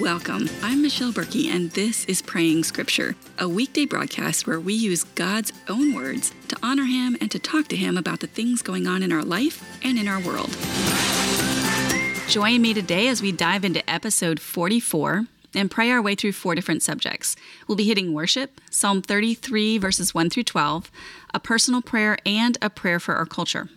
Welcome. I'm Michelle Berkey, and this is Praying Scripture, a weekday broadcast where we use God's own words to honor Him and to talk to Him about the things going on in our life and in our world. Join me today as we dive into episode 44 and pray our way through four different subjects. We'll be hitting worship, Psalm 33, verses 1 through 12, a personal prayer, and a prayer for our culture.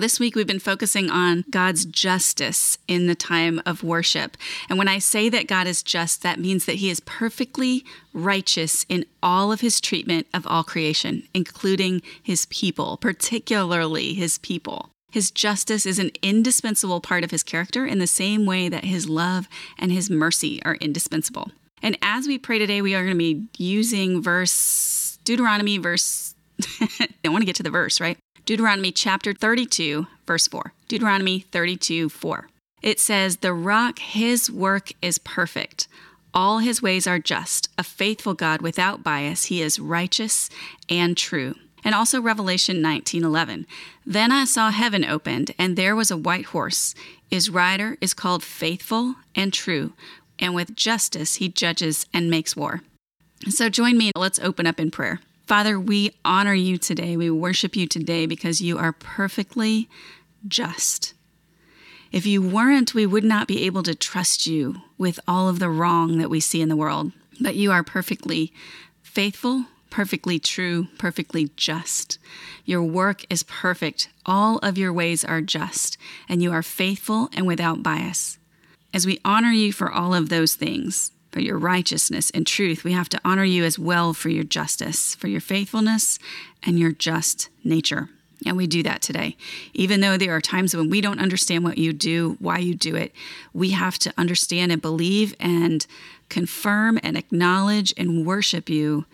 This week, we've been focusing on God's justice in the time of worship. And when I say that God is just, that means that He is perfectly righteous in all of His treatment of all creation, including His people, particularly His people. His justice is an indispensable part of His character in the same way that His love and His mercy are indispensable. And as we pray today, we are going to be using verse Deuteronomy, verse. I want to get to the verse, right? Deuteronomy chapter 32, verse 4. Deuteronomy 32, 4. It says, The rock, his work is perfect. All his ways are just. A faithful God without bias. He is righteous and true. And also Revelation 19:11. Then I saw heaven opened, and there was a white horse. His rider is called Faithful and True, and with justice he judges and makes war. So join me, let's open up in prayer. Father, we honor you today. We worship you today because you are perfectly just. If you weren't, we would not be able to trust you with all of the wrong that we see in the world. But you are perfectly faithful, perfectly true, perfectly just. Your work is perfect. All of your ways are just, and you are faithful and without bias. As we honor you for all of those things, for your righteousness and truth. We have to honor you as well for your justice, for your faithfulness, and your just nature. And we do that today. Even though there are times when we don't understand what you do, why you do it, we have to understand and believe and confirm and acknowledge and worship you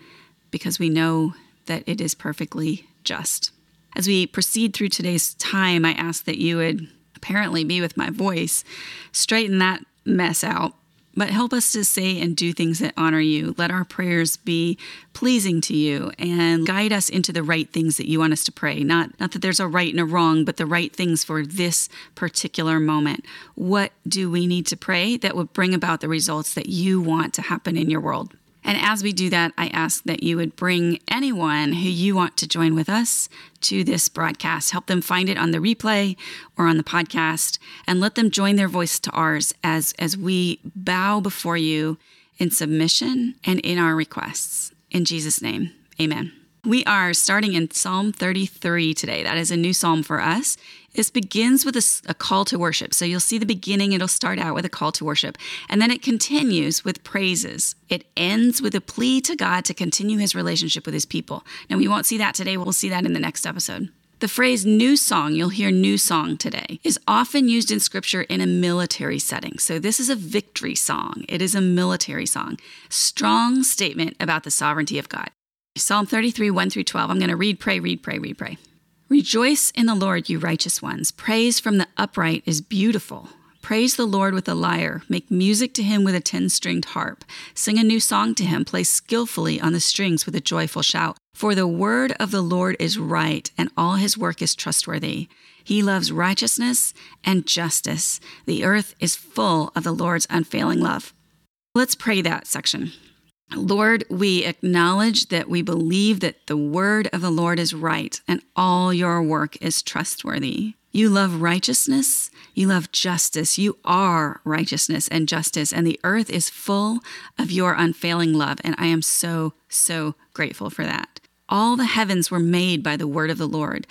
because we know that it is perfectly just. As we proceed through today's time, I ask that you would apparently be with my voice, straighten that mess out but help us to say and do things that honor you. Let our prayers be pleasing to you and guide us into the right things that you want us to pray. Not, not that there's a right and a wrong, but the right things for this particular moment. What do we need to pray that would bring about the results that you want to happen in your world? And as we do that, I ask that you would bring anyone who you want to join with us to this broadcast. Help them find it on the replay or on the podcast, and let them join their voice to ours as, as we bow before you in submission and in our requests. In Jesus' name, amen. We are starting in Psalm 33 today. That is a new psalm for us. This begins with a, a, call to worship. So you'll see the beginning, it'll start out with a call to worship. And then it continues with praises. It ends with a plea to God to continue his relationship with his people. Now, we won't see that today. We'll see that in the next episode. The phrase new song, you'll hear new song today, is often used in scripture in a military setting. So this is a victory song. It is a military song. Strong statement about the sovereignty of God. Psalm 33, 1 through 12. I'm going to read, pray, read, pray, read, pray. Rejoice in the Lord, you righteous ones. Praise from the upright is beautiful. Praise the Lord with a lyre. Make music to him with a ten stringed harp. Sing a new song to him. Play skillfully on the strings with a joyful shout. For the word of the Lord is right, and all his work is trustworthy. He loves righteousness and justice. The earth is full of the Lord's unfailing love. Let's pray that section. Lord, we acknowledge that we believe that the word of the Lord is right and all your work is trustworthy. You love righteousness. You love justice. You are righteousness and justice, and the earth is full of your unfailing love. And I am so, so grateful for that. All the heavens were made by the word of the Lord.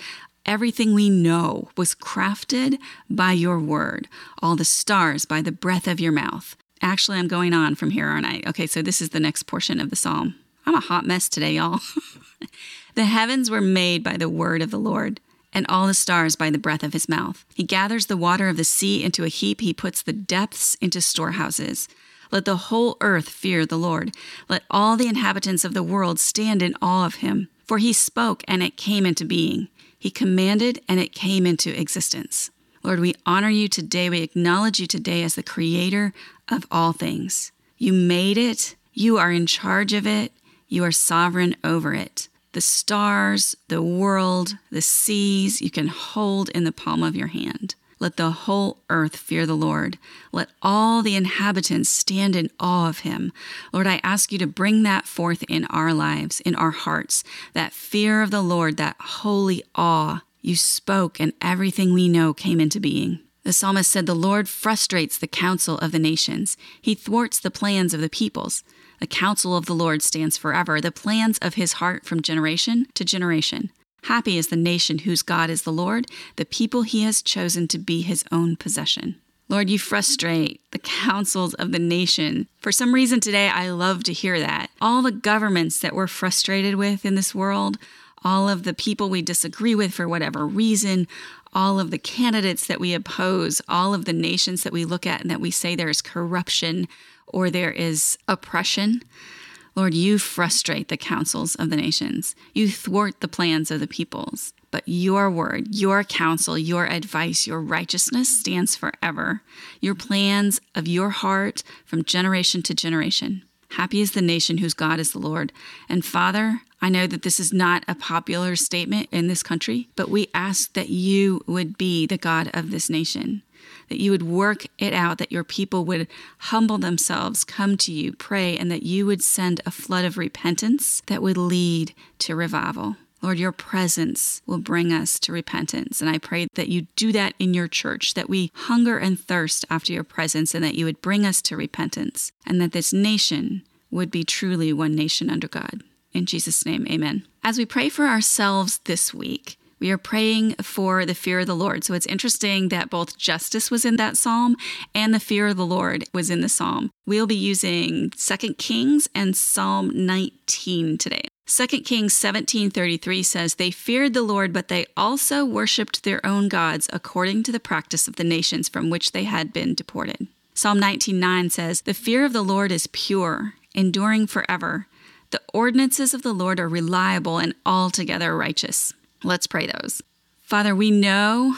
Everything we know was crafted by your word, all the stars by the breath of your mouth. Actually, I'm going on from here, aren't I? Okay, so this is the next portion of the psalm. I'm a hot mess today, y'all. the heavens were made by the word of the Lord, and all the stars by the breath of his mouth. He gathers the water of the sea into a heap, he puts the depths into storehouses. Let the whole earth fear the Lord. Let all the inhabitants of the world stand in awe of him. For he spoke, and it came into being. He commanded, and it came into existence. Lord, we honor you today. We acknowledge you today as the creator of all things. You made it, you are in charge of it, you are sovereign over it. The stars, the world, the seas, you can hold in the palm of your hand. Let the whole earth fear the Lord. Let all the inhabitants stand in awe of him. Lord, I ask you to bring that forth in our lives, in our hearts, that fear of the Lord, that holy awe. You spoke, and everything we know came into being. The psalmist said, The Lord frustrates the counsel of the nations, he thwarts the plans of the peoples. The counsel of the Lord stands forever, the plans of his heart from generation to generation. Happy is the nation whose God is the Lord, the people he has chosen to be his own possession. Lord, you frustrate the counsels of the nation. For some reason today, I love to hear that. All the governments that we're frustrated with in this world, all of the people we disagree with for whatever reason, all of the candidates that we oppose, all of the nations that we look at and that we say there is corruption or there is oppression. Lord, you frustrate the counsels of the nations. You thwart the plans of the peoples. But your word, your counsel, your advice, your righteousness stands forever. Your plans of your heart from generation to generation. Happy is the nation whose God is the Lord. And Father, I know that this is not a popular statement in this country, but we ask that you would be the God of this nation, that you would work it out, that your people would humble themselves, come to you, pray, and that you would send a flood of repentance that would lead to revival. Lord, your presence will bring us to repentance. And I pray that you do that in your church, that we hunger and thirst after your presence, and that you would bring us to repentance, and that this nation would be truly one nation under God. In Jesus' name, amen. As we pray for ourselves this week, we are praying for the fear of the Lord. So it's interesting that both justice was in that psalm and the fear of the Lord was in the psalm. We'll be using 2 Kings and Psalm 19 today. 2 Kings 17:33 says they feared the Lord but they also worshiped their own gods according to the practice of the nations from which they had been deported. Psalm 19:9 says the fear of the Lord is pure, enduring forever. The ordinances of the Lord are reliable and altogether righteous. Let's pray those. Father, we know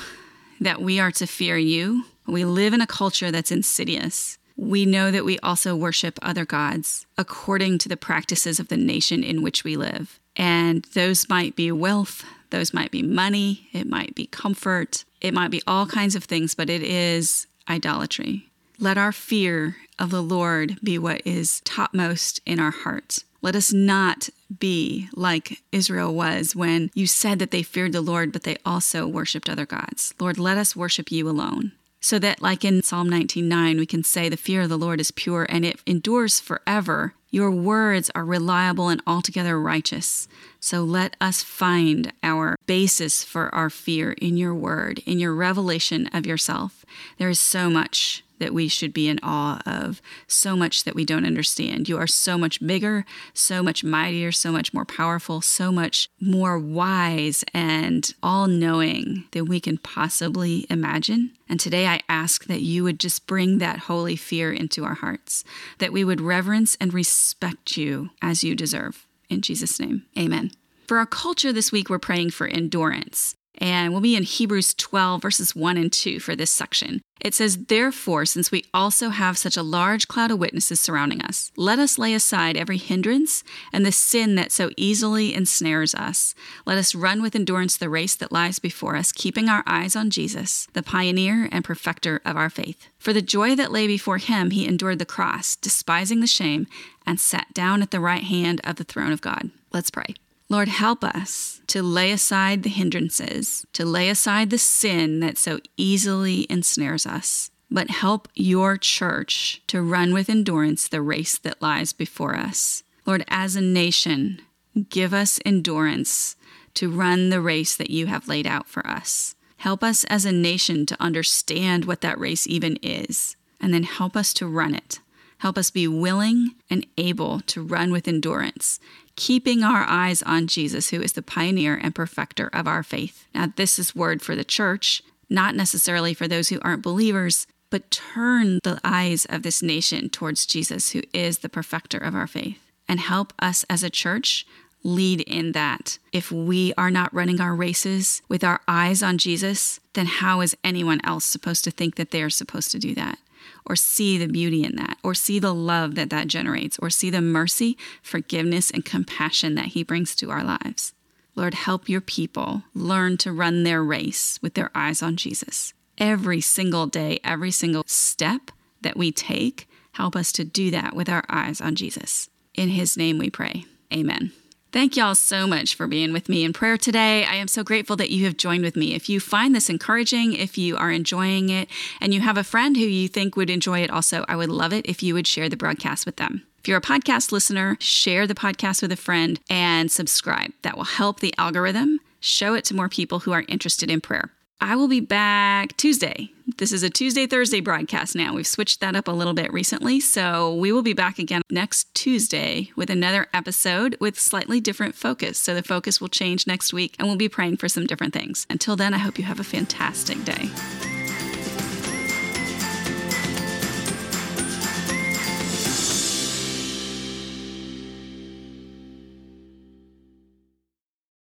that we are to fear you. We live in a culture that's insidious. We know that we also worship other gods according to the practices of the nation in which we live. And those might be wealth, those might be money, it might be comfort, it might be all kinds of things, but it is idolatry. Let our fear of the Lord be what is topmost in our hearts. Let us not be like Israel was when you said that they feared the Lord, but they also worshiped other gods. Lord, let us worship you alone. So that, like in Psalm 19:9, we can say, The fear of the Lord is pure and it endures forever. Your words are reliable and altogether righteous. So let us find our basis for our fear in your word, in your revelation of yourself. There is so much that we should be in awe of, so much that we don't understand. You are so much bigger, so much mightier, so much more powerful, so much more wise and all knowing than we can possibly imagine. And today I ask that you would just bring that holy fear into our hearts, that we would reverence and respect you as you deserve. In Jesus' name, amen. For our culture this week, we're praying for endurance. And we'll be in Hebrews 12, verses 1 and 2 for this section. It says, Therefore, since we also have such a large cloud of witnesses surrounding us, let us lay aside every hindrance and the sin that so easily ensnares us. Let us run with endurance the race that lies before us, keeping our eyes on Jesus, the pioneer and perfecter of our faith. For the joy that lay before him, he endured the cross, despising the shame, and sat down at the right hand of the throne of God. Let's pray. Lord, help us to lay aside the hindrances, to lay aside the sin that so easily ensnares us. But help your church to run with endurance the race that lies before us. Lord, as a nation, give us endurance to run the race that you have laid out for us. Help us as a nation to understand what that race even is, and then help us to run it. Help us be willing and able to run with endurance, keeping our eyes on Jesus, who is the pioneer and perfecter of our faith. Now, this is word for the church, not necessarily for those who aren't believers, but turn the eyes of this nation towards Jesus, who is the perfecter of our faith, and help us as a church lead in that. If we are not running our races with our eyes on Jesus, then how is anyone else supposed to think that they are supposed to do that? Or see the beauty in that, or see the love that that generates, or see the mercy, forgiveness, and compassion that He brings to our lives. Lord, help your people learn to run their race with their eyes on Jesus. every single day, every single step that we take, help us to do that with our eyes on Jesus. In his name we pray. Amen. Thank y'all so much for being with me in prayer today. I am so grateful that you have joined with me. If you find this encouraging, if you are enjoying it, and you have a friend who you think would enjoy it also, I would love it if you would share the broadcast with them. If you're a podcast listener, share the podcast with a friend and subscribe. That will help the algorithm show it to more people who are interested in prayer. I will be back Tuesday. This is a Tuesday Thursday broadcast now. We've switched that up a little bit recently. So we will be back again next Tuesday with another episode with slightly different focus. So the focus will change next week and we'll be praying for some different things. Until then, I hope you have a fantastic day.